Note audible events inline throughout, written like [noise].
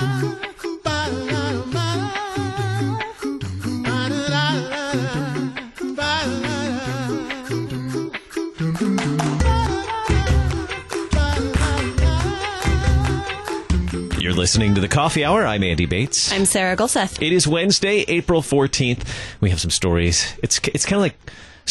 You're listening to the Coffee Hour. I'm Andy Bates. I'm Sarah Gulseth. It is Wednesday, April 14th. We have some stories. It's it's kind of like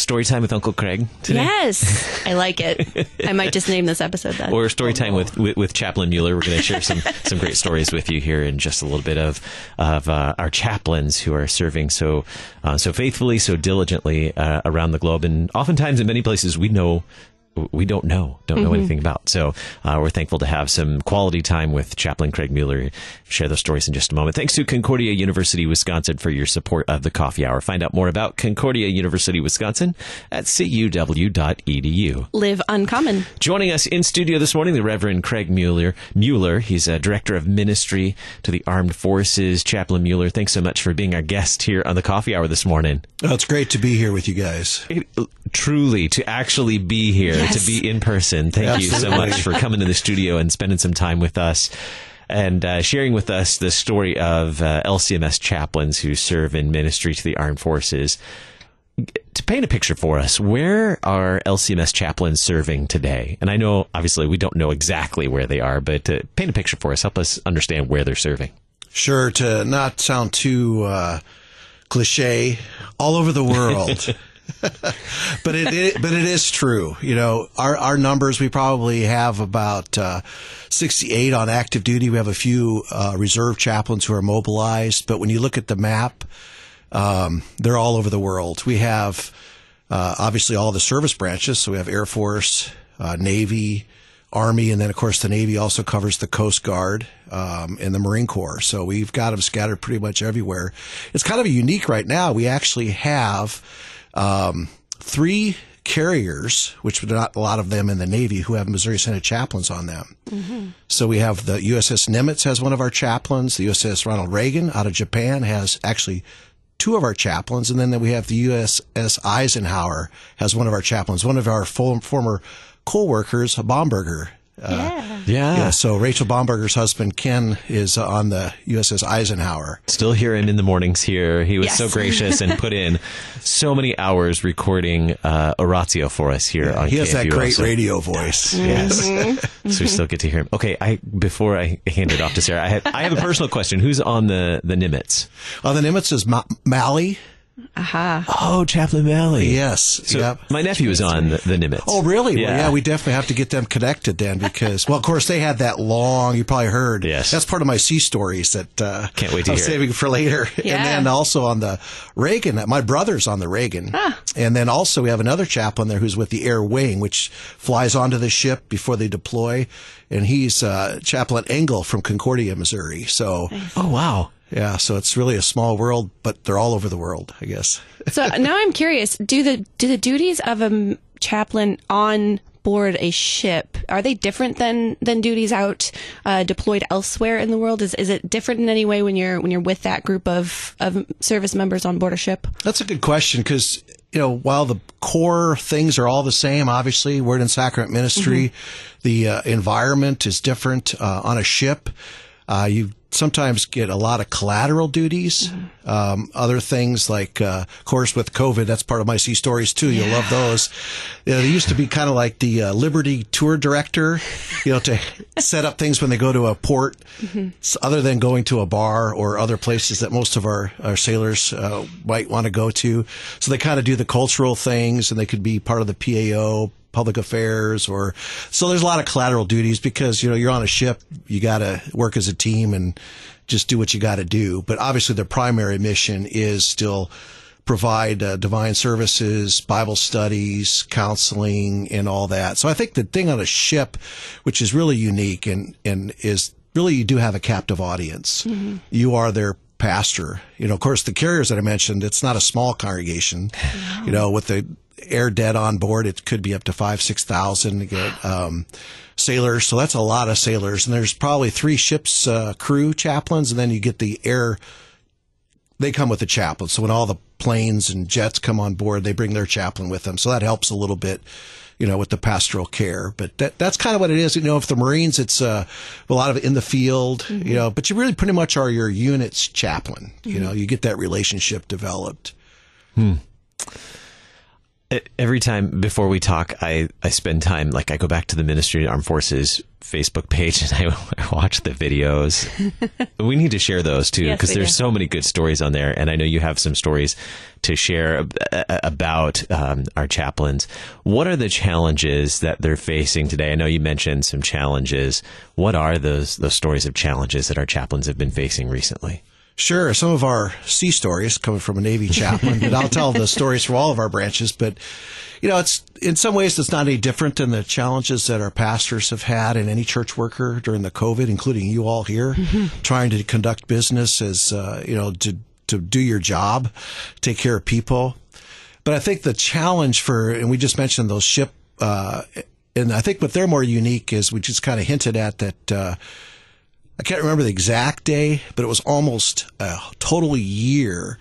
story time with Uncle Craig today. Yes, [laughs] I like it. I might just name this episode that. Or story time with, with, with Chaplain Muehler. We're going to share some, [laughs] some great stories with you here in just a little bit of of uh, our chaplains who are serving so uh, so faithfully, so diligently uh, around the globe, and oftentimes in many places we know we don't know, don't know Mm-hmm. anything about. So uh, we're thankful to have some quality time with Chaplain Craig Muehler. Share those stories in just a moment. Thanks to Concordia University, Wisconsin for your support of the Coffee Hour. Find out more about Concordia University, Wisconsin at cuw.edu. Live uncommon. Joining us in studio this morning, the Reverend Craig Muehler. Muehler, he's a director of ministry to the Armed Forces. Chaplain Muehler, thanks so much for being our guest here on the Coffee Hour this morning. Oh, it's great to be here with you guys. It- truly to actually be here Yes. to be in person. Thank you so much for coming to the studio and spending some time with us and uh, sharing with us the story of uh, lcms chaplains who serve in ministry to the armed forces. To paint a picture for us where are lcms chaplains serving today? And i know obviously we don't know exactly where they are but to paint a picture for us. Help us understand where they're serving. Sure, to not sound too uh, cliche, all over the world. [laughs] but it, it but it is true. You know, our our numbers we probably have about uh, 68 on active duty. We have a few uh, reserve chaplains who are mobilized, but when you look at the map, um, they're all over the world. We have uh, obviously all the service branches. So we have Air Force, uh, Navy, Army, and then of course the Navy also covers the Coast Guard um, and the Marine Corps. So we've got them scattered pretty much everywhere. It's kind of unique right now. We actually have um, three carriers, which are not a lot of them in the Navy, who have Missouri Synod chaplains on them. So we have the USS Nimitz has one of our chaplains. The USS Ronald Reagan out of Japan has actually two of our chaplains, and then we have the USS Eisenhower has one of our chaplains, one of our fo- former co-workers, Bomberger. Uh, yeah. yeah, so Rachel Bomberger's husband Ken is uh, on the USS Eisenhower. Still hear him in the mornings here. He was Yes. so gracious and put in so many hours recording uh, Oratio for us here on He has that great So- radio voice. Yes. so we still get to hear him. Okay, I before I hand it off to Sarah, I have, I have a personal question. Who's on the the Nimitz? Uh, the Nimitz is Ma- Mally. Aha. Oh, Chaplain Valley. Yes. So yep. my nephew is on the, the Nimitz. Oh, really? Well, Yeah. yeah, we definitely have to get them connected then because, well, of course, they had that long, you probably heard. Yes. That's part of my sea stories that uh, Can't wait to I'm hear it. saving for later. Yeah. And then also on the Reagan, my brother's on the Reagan. And then also we have another chaplain there who's with the Air Wing, which flies onto the ship before they deploy. And he's uh, Chaplain Engel from Concordia, Missouri. So, Oh wow. Yeah, so it's really a small world, but they're all over the world, I guess. [laughs] So now I'm curious: do the do the duties of a chaplain on board a ship are they different than than duties out uh, deployed elsewhere in the world? Is is it different in any way when you're when you're with that group of of service members on board a ship? That's a good question because you know while the core things are all the same, obviously word and sacrament ministry, the uh, environment is different uh, on a ship. Uh, you sometimes get a lot of collateral duties. Um, other things like, uh, of course, with COVID, that's part of my sea stories too. You'll love those. You know, they used to be kind of like the uh, Liberty tour director, you know, to [laughs] set up things when they go to a port, s- other than going to a bar or other places that most of our, our sailors uh, might want to go to. So they kind of do the cultural things, and they could be part of the PAO, public affairs or so there's a lot of collateral duties because you know you're on a ship you got to work as a team and just do what you got to do. But obviously the primary mission is still provide uh, divine services bible studies counseling and all that. So i think the thing on a ship which is really unique and and is really you do have a captive audience. You are their pastor. You know of course the carriers that i mentioned it's not a small congregation [laughs] you know with the air dead on board, it could be up to five, six thousand to get um, sailors. So that's a lot of sailors. And there's probably three ships uh, crew chaplains, and then you get the air. They come with a chaplain. So when all the planes and jets come on board, they bring their chaplain with them. So that helps a little bit you know, with the pastoral care. But that that's kind of what it is. You know, if the Marines, it's uh, a lot of it in the field, you know, but you really pretty much are your unit's chaplain. You know, you get that relationship developed. E- Every time before we talk, I, I spend time, like I go back to the Ministry of Armed Forces Facebook page and I, [laughs] I watch the videos. [laughs] we need to share those too, because we there's do. so many good stories on there. And I know you have some stories to share about um, our chaplains. What are the challenges that they're facing today? I know you mentioned some challenges. What are those, those stories of challenges that our chaplains have been facing recently? Sure, some of our sea stories coming from a Navy chaplain, but I'll tell the stories from all of our branches. But you know, it's in some ways it's not any different than the challenges that our pastors have had and any church worker during the COVID, including you all here, trying to conduct business as uh, you know to to do your job, take care of people. But I think the challenge for, and we just mentioned those ship, uh, and I think what they're more unique is we just kind of hinted at that. Uh, I can't remember the exact day, but it was almost a total year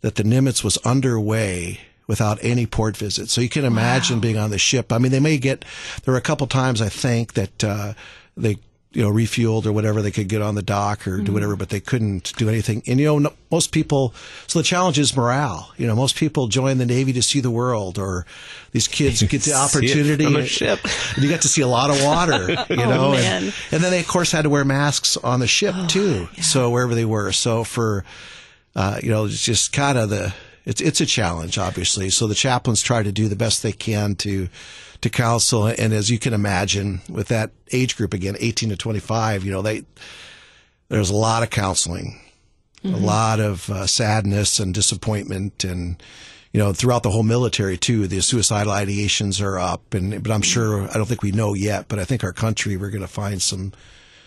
that the Nimitz was underway without any port visits. So you can imagine being on the ship. I mean, they may get, there were a couple times I think that, uh, they, you know, refueled or whatever. They could get on the dock or do whatever, but they couldn't do anything. And, you know, no, most people, so the challenge is morale. You know, most people join the Navy to see the world or these kids get the [laughs] it opportunity. from a ship. And you got to see a lot of water, [laughs] you know, Oh, and, and then they of course had to wear masks on the ship too. So wherever they were. So for, uh, you know, it's just kind of the, it's, it's a challenge, obviously. So the chaplains try to do the best they can to, to counsel. And as you can imagine with that age group again, 18 to 25, you know, they, there's a lot of counseling, a lot of uh, sadness and disappointment and, you know, throughout the whole military too, the suicidal ideations are up. And, but I'm sure, I don't think we know yet, but I think our country, we're going to find some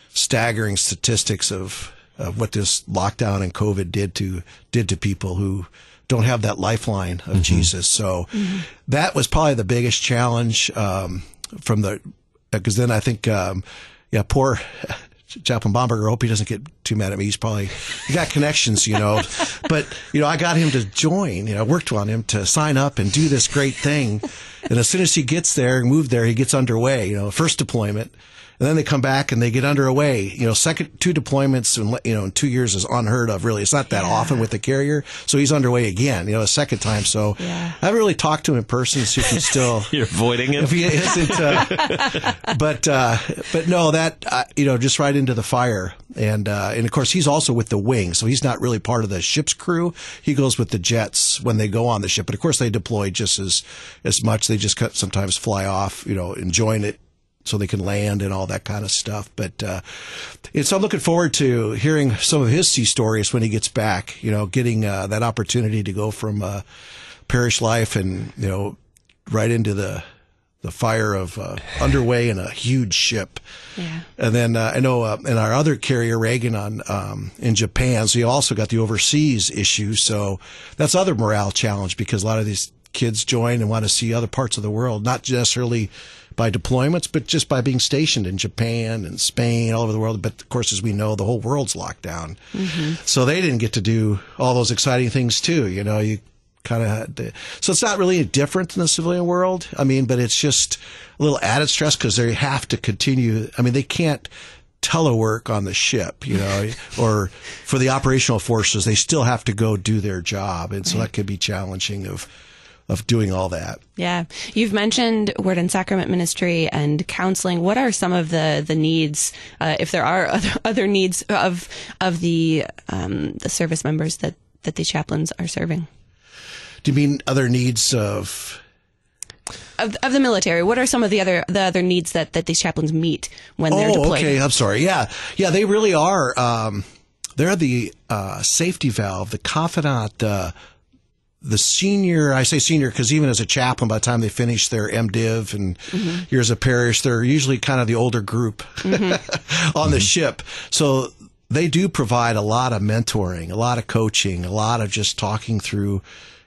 staggering statistics of, of what this lockdown and COVID did to, did to people who don't have that lifeline of Jesus. So that was probably the biggest challenge, um, from the, because then I think, um, yeah, poor [laughs] Chaplain Bomberger. I hope he doesn't get too mad at me. He's probably he got connections, you know. [laughs] but you know, I got him to join. You know, I worked on him to sign up and do this great thing. And as soon as he gets there and moved there, he gets underway. You know, first deployment. And then they come back and they get underway. You know, second two deployments in you know in two years is unheard of. Really, it's not that often with the carrier. So he's underway again. You know, a second time. So Yeah. I haven't really talked to him in person. to See if he's still [laughs] You're avoiding him. if he isn't, uh, [laughs] but uh, but no, that uh, you know, just right into the fire, and uh, and of course he's also with the wing, so he's not really part of the ship's crew. He goes with the jets when they go on the ship, but of course they deploy just as as much. They just sometimes fly off, you know, enjoying it. So they can land and all that kind of stuff. But uh, so I'm looking forward to hearing some of his sea stories when he gets back. You know, getting uh, that opportunity to go from uh, parish life and you know right into the the fire of uh, underway in a huge ship. Yeah. And then uh, I know uh, in our other carrier, Reagan, on um, in Japan, so you also got the overseas issue. So that's other morale challenge because a lot of these kids join and want to see other parts of the world, not necessarily by deployments, but just by being stationed in Japan and Spain, all over the world. But of course, as we know, the whole world's locked down. Mm-hmm. So they didn't get to do all those exciting things too. You know, you kind of had to, so it's not really different in the civilian world. I mean, but it's just a little added stress because they have to continue. I mean, they can't telework on the ship, you know, [laughs] or for the operational forces, they still have to go do their job. And so that could be challenging of, of doing all that. Yeah. You've mentioned Word and Sacrament Ministry and counseling. What are some of the, the needs, uh, if there are [laughs] other, other needs of, of the, um, the service members that, that the chaplains are serving? Do you mean other needs of, Of, of the military, what are some of the other, the other needs that, that these chaplains meet when they're oh, deployed? okay. I'm sorry. Yeah. Yeah. They really are. Um, they're the, uh, safety valve, the confidant, uh, the senior, I say senior because even as a chaplain, by the time they finish their MDiv and years of parish, they're usually kind of the older group [laughs] on the ship. So they do provide a lot of mentoring, a lot of coaching, a lot of just talking through,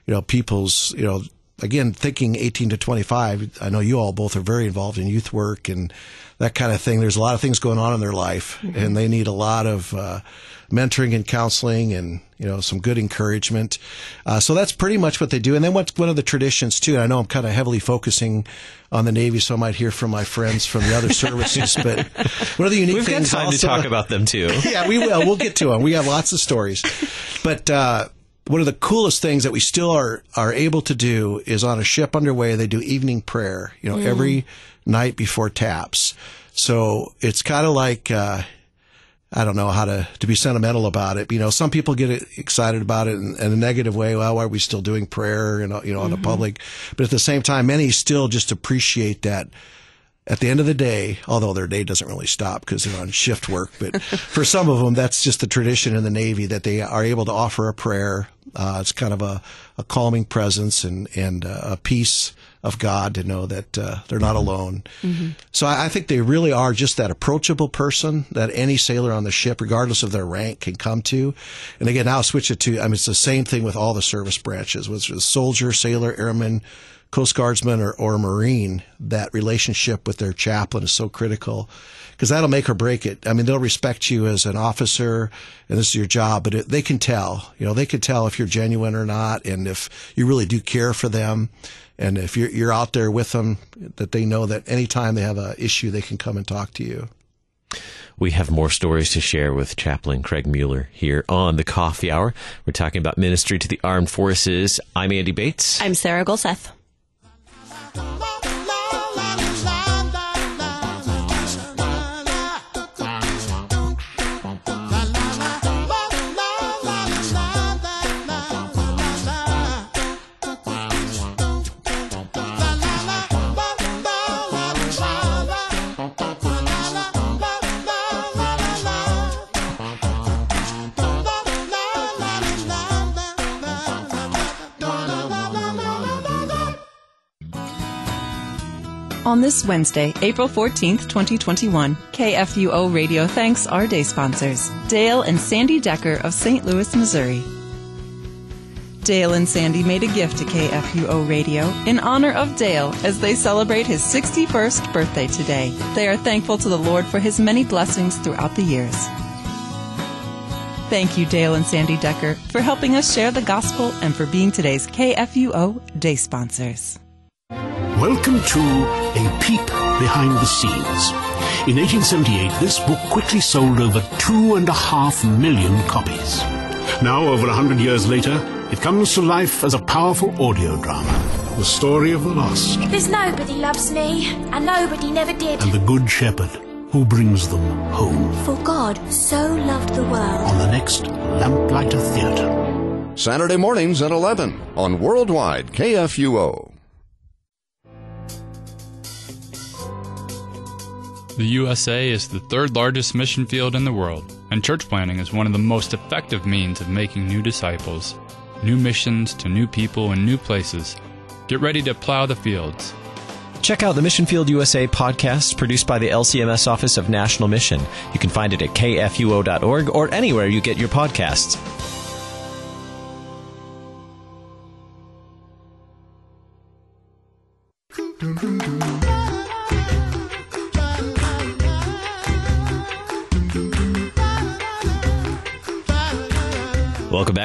you know, people's, you know, again, thinking 18 to 25, I know you all both are very involved in youth work and that kind of thing. There's a lot of things going on in their life, mm-hmm. and they need a lot of uh, mentoring and counseling and you know some good encouragement. Uh, so that's pretty much what they do. And then what's one of the traditions too? And I know I'm kind of heavily focusing on the Navy, so I might hear from my friends from the other [laughs] services. but one of the unique things. We've things got time also, to talk about them too. [laughs] yeah, we will. We'll get to them. We have lots of stories, but. Uh, one of the coolest things that we still are are able to do is on a ship underway they do evening prayer you know mm. every night before taps so it's kind of like uh, I don't know how to, to be sentimental about it. You know, some people get excited about it in, in a negative way. Well, why are we still doing prayer, you know, you know, mm-hmm. on the public? But at the same time, many still just appreciate that at the end of the day, although their day doesn't really stop because they're on shift work, but [laughs] for some of them, that's just the tradition in the Navy that they are able to offer a prayer. Uh, it's kind of a, a calming presence and, and uh, a peace of God to know that uh, they're not alone. Mm-hmm. So I, I, think they really are just that approachable person that any sailor on the ship, regardless of their rank, can come to. And again, I'll switch it to, I mean, it's the same thing with all the service branches, whether it's soldier, sailor, airman, Coast Guardsman, or, or Marine. That relationship with their chaplain is so critical because that'll make or break it. I mean, they'll respect you as an officer and this is your job, but it, they can tell, you know, they can tell if you're genuine or not and if you really do care for them. And if you're, you're out there with them, that they know that anytime they have an issue, they can come and talk to you. We have more stories to share with Chaplain Craig Muehler here on the Coffee Hour. We're talking about ministry to the armed forces. I'm Andy Bates. I'm Sarah Gulseth. On this Wednesday, April 14th, 2021, KFUO Radio thanks our day sponsors, Dale and Sandy Decker of St. Louis, Missouri. Dale and Sandy made a gift to KFUO Radio in honor of Dale as they celebrate his 61st birthday today. They are thankful to the Lord for his many blessings throughout the years. Thank you, Dale and Sandy Decker, for helping us share the gospel and for being today's KFUO day sponsors. Welcome to A Peep Behind the Scenes. In 1878, this book quickly sold over two and a half million copies. Now, over a hundred years later, it comes to life as a powerful audio drama. The story of the lost. There's nobody loves me, and nobody never did. And the Good Shepherd who brings them home. For God so loved the world. On the next Lamplighter Theatre. Saturday mornings at 11 on Worldwide KFUO. The USA is the third largest mission field in the world, and church planting is one of the most effective means of making new disciples, new missions to new people and new places. Get ready to plow the fields. Check out the Mission Field USA podcast produced by the LCMS Office of National Mission. You can find it at kfuo.org or anywhere you get your podcasts.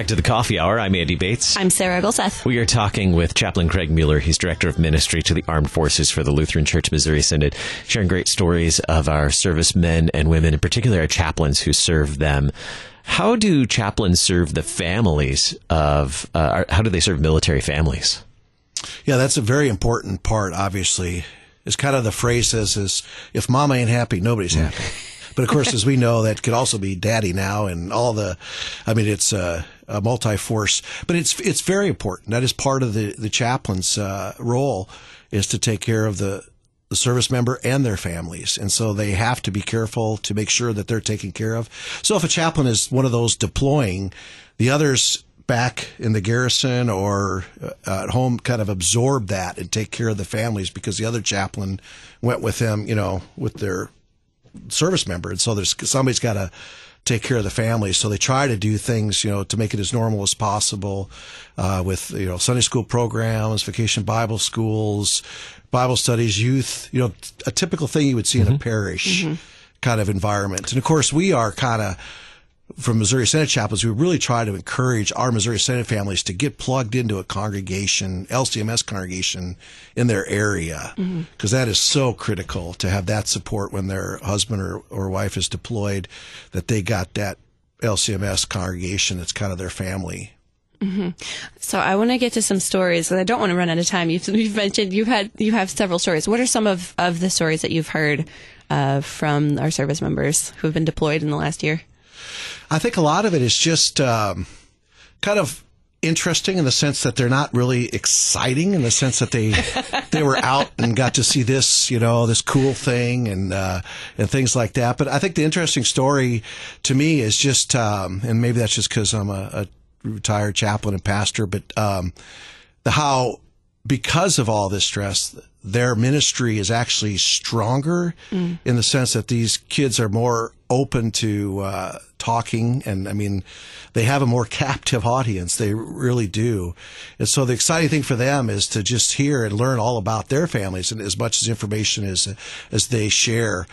Back to the Coffee Hour. I'm Andy Bates. I'm Sarah Gulseth. We are talking with Chaplain Craig Muehler. He's Director of Ministry to the Armed Forces for the Lutheran Church Missouri Synod, sharing great stories of our servicemen and women, in particular our chaplains who serve them. How do chaplains serve the families of, uh, how do they serve military families? Yeah, that's a very important part, obviously. It's kind of the phrase says is, if mama ain't happy, nobody's happy. But of course, as we know, that could also be daddy now and all the, I mean, it's a, a multi-force, but it's, it's very important. That is part of the, the chaplain's uh, role is to take care of the, the service member and their families. And so they have to be careful to make sure that they're taken care of. So if a chaplain is one of those deploying, the others back in the garrison or uh, at home kind of absorb that and take care of the families because the other chaplain went with them, you know, with their service member. And so there's somebody's got to take care of the family. So they try to do things, you know, to make it as normal as possible, uh, with, you know, Sunday school programs, vacation Bible schools, Bible studies, youth, you know, a typical thing you would see in a parish kind of environment. And of course, we are kind of, from Missouri Synod chaplains, we really try to encourage our Missouri Synod families to get plugged into a congregation, LCMS congregation in their area, because is so critical to have that support when their husband or, or wife is deployed, that they got that LCMS congregation that's kind of their family. So I want to get to some stories, and I don't want to run out of time. You've, you've mentioned you had you have several stories. What are some of, of the stories that you've heard uh, from our service members who have been deployed in the last year? I think a lot of it is just um, kind of interesting in the sense that they're not really exciting in the sense that they [laughs] they were out and got to see this you know this cool thing and uh, and things like that. But I think the interesting story to me is just um, and maybe that's just because I'm a, a retired chaplain and pastor, but um, the how because of all this stress, their ministry is actually stronger in the sense that these kids are more open to uh, talking, and I mean, they have a more [laughs] captive audience. They really do, and so the exciting thing for them is to just hear and learn all about their families and as much as information as as they share.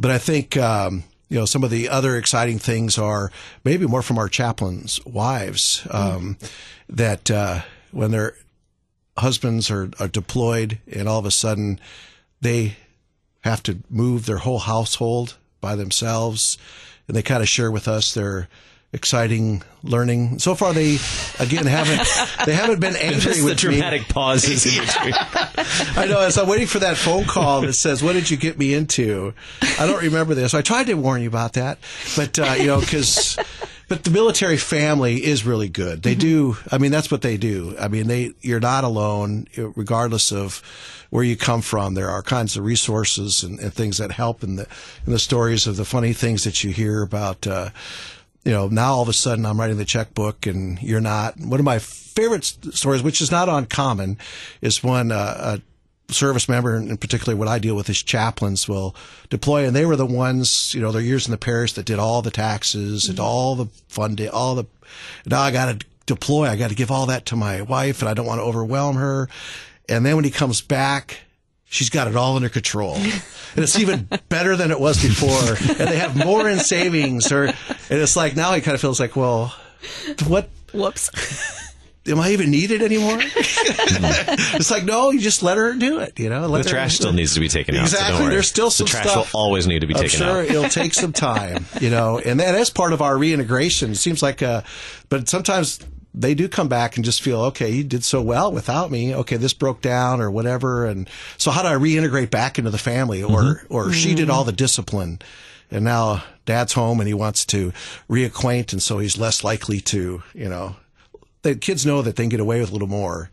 But I think. Um, you know, some of the other exciting things are maybe more from our chaplains' wives um, that uh, when they're husbands are, are deployed and all of a sudden they have to move their whole household by themselves and they kind of share with us their exciting learning so far they again haven't they haven't been [laughs] angry Just the with me dramatic pauses in between. [laughs] I know. As I'm waiting for that phone call that says, "What did you get me into?" I don't remember this. I tried to warn you about that, but uh, you know, because but the military family is really good. They do. I mean, that's what they do. I mean, they you're not alone, regardless of where you come from. There are kinds of resources and, and things that help in the in the stories of the funny things that you hear about. Uh, you know, now all of a sudden I'm writing the checkbook and you're not. One of my favorite stories, which is not uncommon, is when uh, a service member, and particularly what I deal with is chaplains, will deploy, and they were the ones, you know, their years in the parish that did all the taxes and mm-hmm. all the funding, all the. Now I got to deploy. I got to give all that to my wife, and I don't want to overwhelm her. And then when he comes back, she's got it all under control. [laughs] And it's even better than it was before. And they have more in savings or, and it's like now he kind of feels like, well, what, Whoops. [laughs] am I even needed anymore? [laughs] it's like, no, you just let her do it, you know? Let The trash still needs to be taken out. so Exactly. don't worry. There's still some the trash stuff. will always need to be I'm taken sure out. it'll take some time, you know, and that is part of our reintegration. It seems like, uh, but sometimes they do come back and just feel, okay, you did so well without me. Okay, this broke down or whatever. And so how do I reintegrate back into the family or, Mm-hmm. or she did all the discipline and now dad's home and he wants to reacquaint. And so he's less likely to, you know, the kids know that they can get away with a little more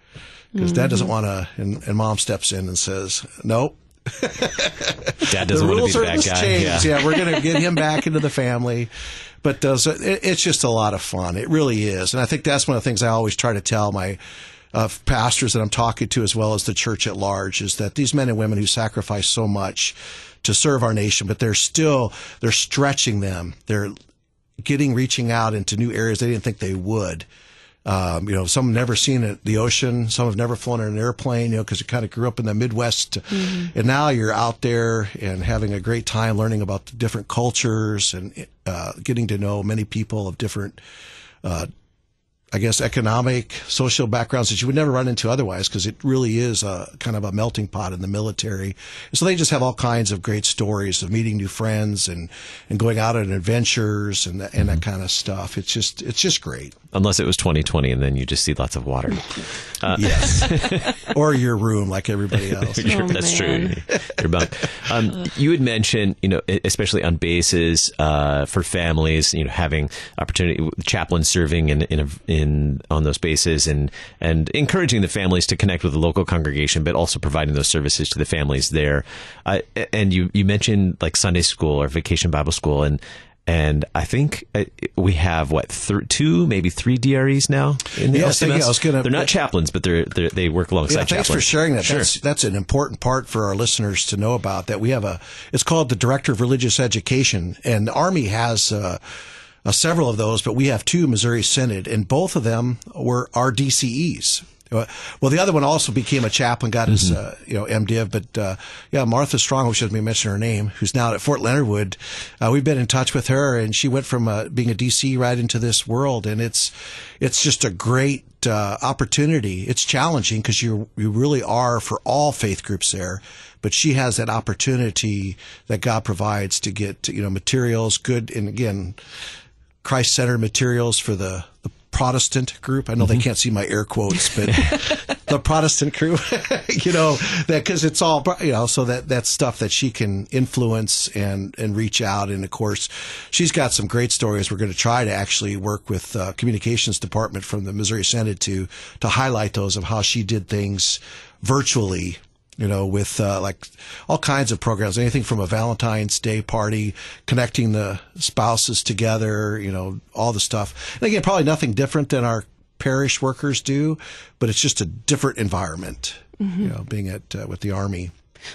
because dad Mm-hmm. doesn't want to, and, and mom steps in and says, nope, [laughs] Dad doesn't want to be bad guy. changed. Yeah. Yeah. we're going [laughs] to get him back into the family. But uh, so it, it's just a lot of fun. It really is, and I think that's one of the things I always try to tell my uh, pastors that I'm talking to, as well as the church at large, is that these men and women who sacrifice so much to serve our nation, but they're still they're stretching them. They're getting reaching out into new areas they didn't think they would. Um, you know, some have never seen it, the ocean. Some have never flown in an airplane, you know, because you kind of grew up in the Midwest. And now you're out there and having a great time learning about the different cultures and uh, getting to know many people of different, uh, I guess, economic, social backgrounds that you would never run into otherwise because it really is a kind of a melting pot in the military. And so they just have all kinds of great stories of meeting new friends and, and going out on adventures and, and that kind of stuff. It's just, it's just great. Unless it was 2020 and then you just see lots of water. [laughs] Yes. [laughs] or your room like everybody [laughs] else. Oh, that's man. true. You're bunk. Um, you had mentioned, you know, especially on bases uh, for families, you know, having opportunity, chaplains serving in in, a, in on those bases, and and encouraging the families to connect with the local congregation, but also providing those services to the families there. Uh, and you you mentioned like Sunday school or Vacation Bible School, and and I think uh, we have what thir- two, maybe three DREs now. In the yeah, I was gonna- They're not chaplains, but they're, they're they work alongside Yeah, thanks chaplains. for sharing that. Sure. That's that's an important part for our listeners to know about. That we have a. It's called the Director of Religious Education, and the Army has. Uh, uh, several of those, but we have two Missouri Synod, and both of them were our DCEs. Uh, Well, the other one also became a chaplain, got his, uh, you know, MDiv. But uh, yeah, Martha Strong, which should me mention her name, who's now at Fort Leonard Wood. Uh, we've been in touch with her, and she went from uh, being a DC right into this world, and it's it's just a great uh, opportunity. It's challenging because you you really are for all faith groups there, but she has that opportunity that God provides to get you know materials, good, and again, Christ centered materials for the, the Protestant group. I know they can't see my air quotes, but [laughs] the Protestant group, [laughs] you know, that because it's all, you know, so that that's stuff that she can influence and, and reach out. And of course, she's got some great stories. We're going to try to actually work with uh, communications department from the Missouri Synod to, to highlight those of how she did things virtually you know, with uh, like all kinds of programs, anything from a Valentine's Day party, connecting the spouses together, you know, all the stuff. And again, probably nothing different than our parish workers do, but it's just a different environment, you know, being at uh, with the Army.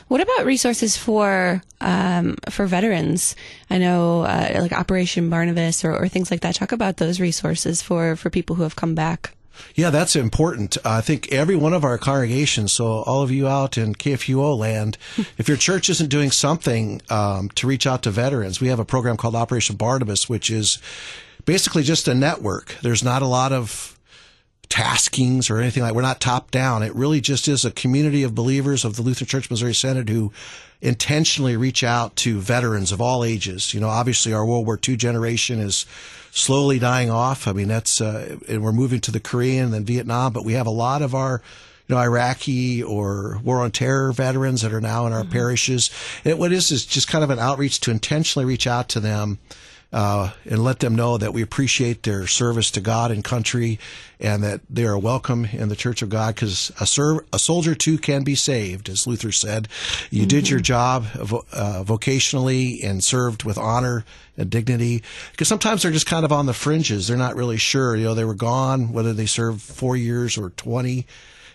What about resources for um, for veterans? I know, uh, like Operation Barnabas or, or things like that. Talk about those resources for for people who have come back. Yeah, that's important. I think every one of our congregations, so all of you out in KFUO land, [laughs] if your church isn't doing something um, to reach out to veterans, we have a program called Operation Barnabas, which is basically just a network. There's not a lot of taskings or anything like we're not top down. It really just is a community of believers of the Lutheran Church Missouri Synod who intentionally reach out to veterans of all ages. You know, obviously our World War II generation is slowly dying off. I mean, that's, uh, and we're moving to the Korean and then Vietnam, but we have a lot of our, you know, Iraqi or war on terror veterans that are now in our parishes. And what it is is just kind of an outreach to intentionally reach out to them uh, and let them know that we appreciate their service to God and country, and that they are welcome in the Church of God. Because a, ser- a soldier too can be saved, as Luther said. You did your job vo- uh, vocationally and served with honor and dignity. Because sometimes they're just kind of on the fringes; they're not really sure. You know, they were gone whether they served four years or twenty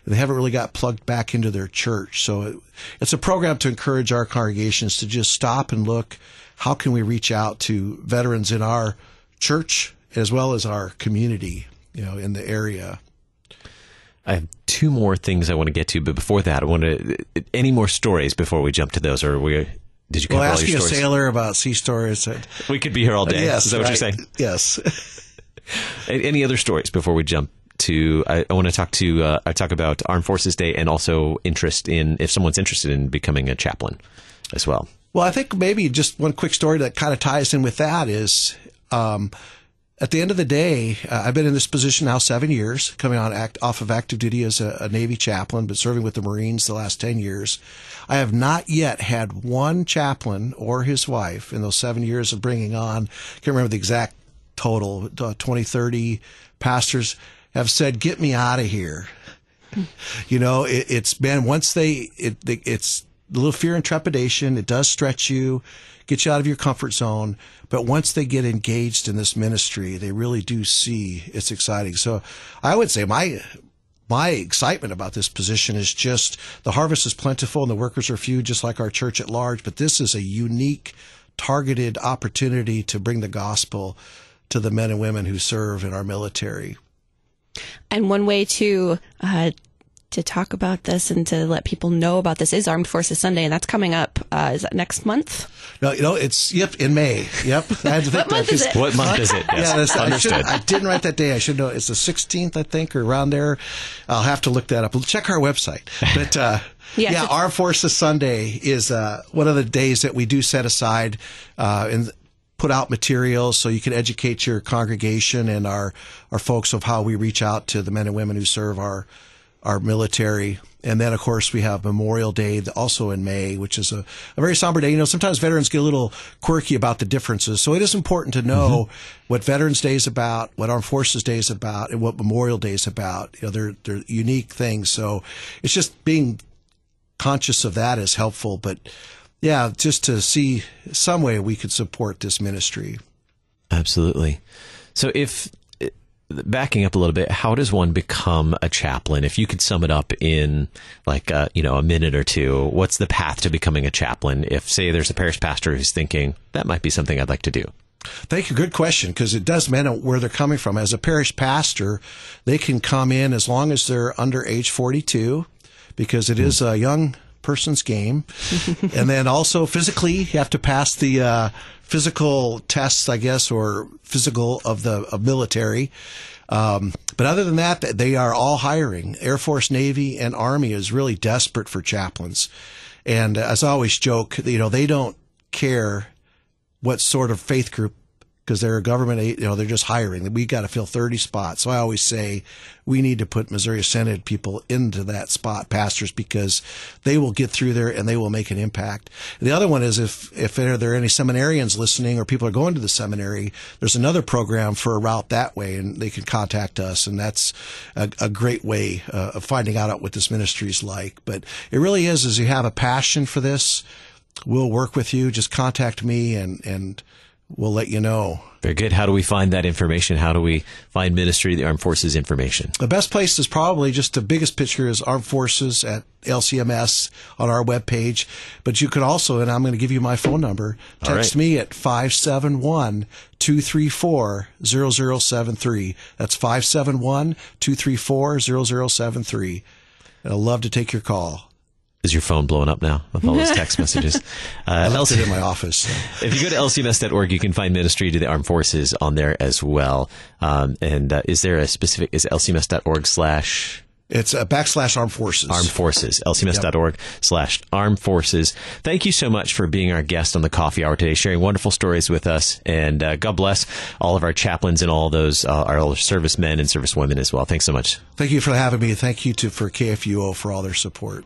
they haven't really got plugged back into their church. So it, it's a program to encourage our congregations to just stop and look. How can we reach out to veterans in our church as well as our community, you know, in the area? I have two more things I want to get to, but before that, I want to any more stories before we jump to those, or we did you cover Well, asking a sailor about sea stories. We could be here all day. yes, Is that what you're saying? Yes. [laughs] Any other stories before we jump to? I, I want to talk to. Uh, I talk about Armed Forces Day and also interest in if someone's interested in becoming a chaplain as well. Well, I think maybe just one quick story that kind of ties in with that is, um, at the end of the day, uh, I've been in this position now seven years, coming on act off of active duty as a, a Navy chaplain, but serving with the Marines the last ten years. I have not yet had one chaplain or his wife in those seven years of bringing on. I Can't remember the exact total. Uh, 20, 30 pastors have said, "Get me out of here." [laughs] you know, it, it's been once they it, it's a little fear and trepidation. It does stretch you, get you out of your comfort zone. But once they get engaged in this ministry, they really do see it's exciting. So I would say my my excitement about this position is just the harvest is plentiful and the workers are few, just like our church at large. But this is a unique, targeted opportunity to bring the gospel to the men and women who serve in our military. And one way to uh, to talk about this and to let people know about this is Armed Forces Sunday, and that's coming up. Uh, is that next month? No, you know, it's yep in May. Yep, I had to What month that is 'cause- it? What month is it? Yes. Yeah, that's, I, should, understood. I didn't write that day. I should know. It's the 16th, I think, or around there. I'll have to look that up. Check our website. But uh, [laughs] Yes, yeah, Armed Forces Sunday is uh, one of the days that we do set aside uh, and put out materials so you can educate your congregation and our our folks of how we reach out to the men and women who serve our our military. And then, of course, we have Memorial Day also in May, which is a, a very somber day. You know, sometimes veterans get a little quirky about the differences. So it is important to know mm-hmm. what Veterans Day is about, what Armed Forces Day is about, and what Memorial Day is about. You know, they're, they're unique things. So it's just being conscious of that is helpful. But yeah, just to see some way we could support this ministry. Absolutely. So if backing up a little bit, how does one become a chaplain? If you could sum it up in like uh, you know a minute or two, what's the path to becoming a chaplain? If say there's a parish pastor who's thinking that might be something I'd like to do. Thank you. Good question because it does matter where they're coming from. As a parish pastor, they can come in as long as they're under age 42 because it is a young person's game. [laughs] and then also physically, you have to pass the uh, physical tests, I guess, or physical of the of military. Um, but other than that, they are all hiring. Air Force, Navy, and Army is really desperate for chaplains. And as I always joke, you know, they don't care what sort of faith group because they're a government, you know, they're just hiring. We got to fill 30 spots. So I always say we need to put Missouri Synod people into that spot, pastors, because they will get through there and they will make an impact. The other one is if, if there are any seminarians listening or people are going to the seminary, there's another program for a route that way and they can contact us. And that's a, a great way uh, of finding out what this ministry is like. But it really is, as you have a passion for this, we'll work with you. Just contact me and, and, we'll let you know. Very good. How do we find that information? How do we find Ministry of the Armed Forces information? The best place is probably just the biggest picture is Armed Forces at LCMS on our webpage. But you can also, and I'm going to give you my phone number, text right. me at 571 234 0073. That's 571 234 0073. And I'd love to take your call. Is your phone blowing up now with all those [laughs] text messages? Uh, I left it in my office. if you go to lcms.org, you can find Ministry to the Armed Forces on there as well. Um, and uh, is there a specific, is lcms.org slash it's a backslash armed forces. Armed forces. lcms.org slash armed forces. Thank you so much for being our guest on the coffee hour today, sharing wonderful stories with us. And uh, God bless all of our chaplains and all those, uh, our servicemen and servicewomen as well. Thanks so much. Thank you for having me. Thank you to for KFUO for all their support.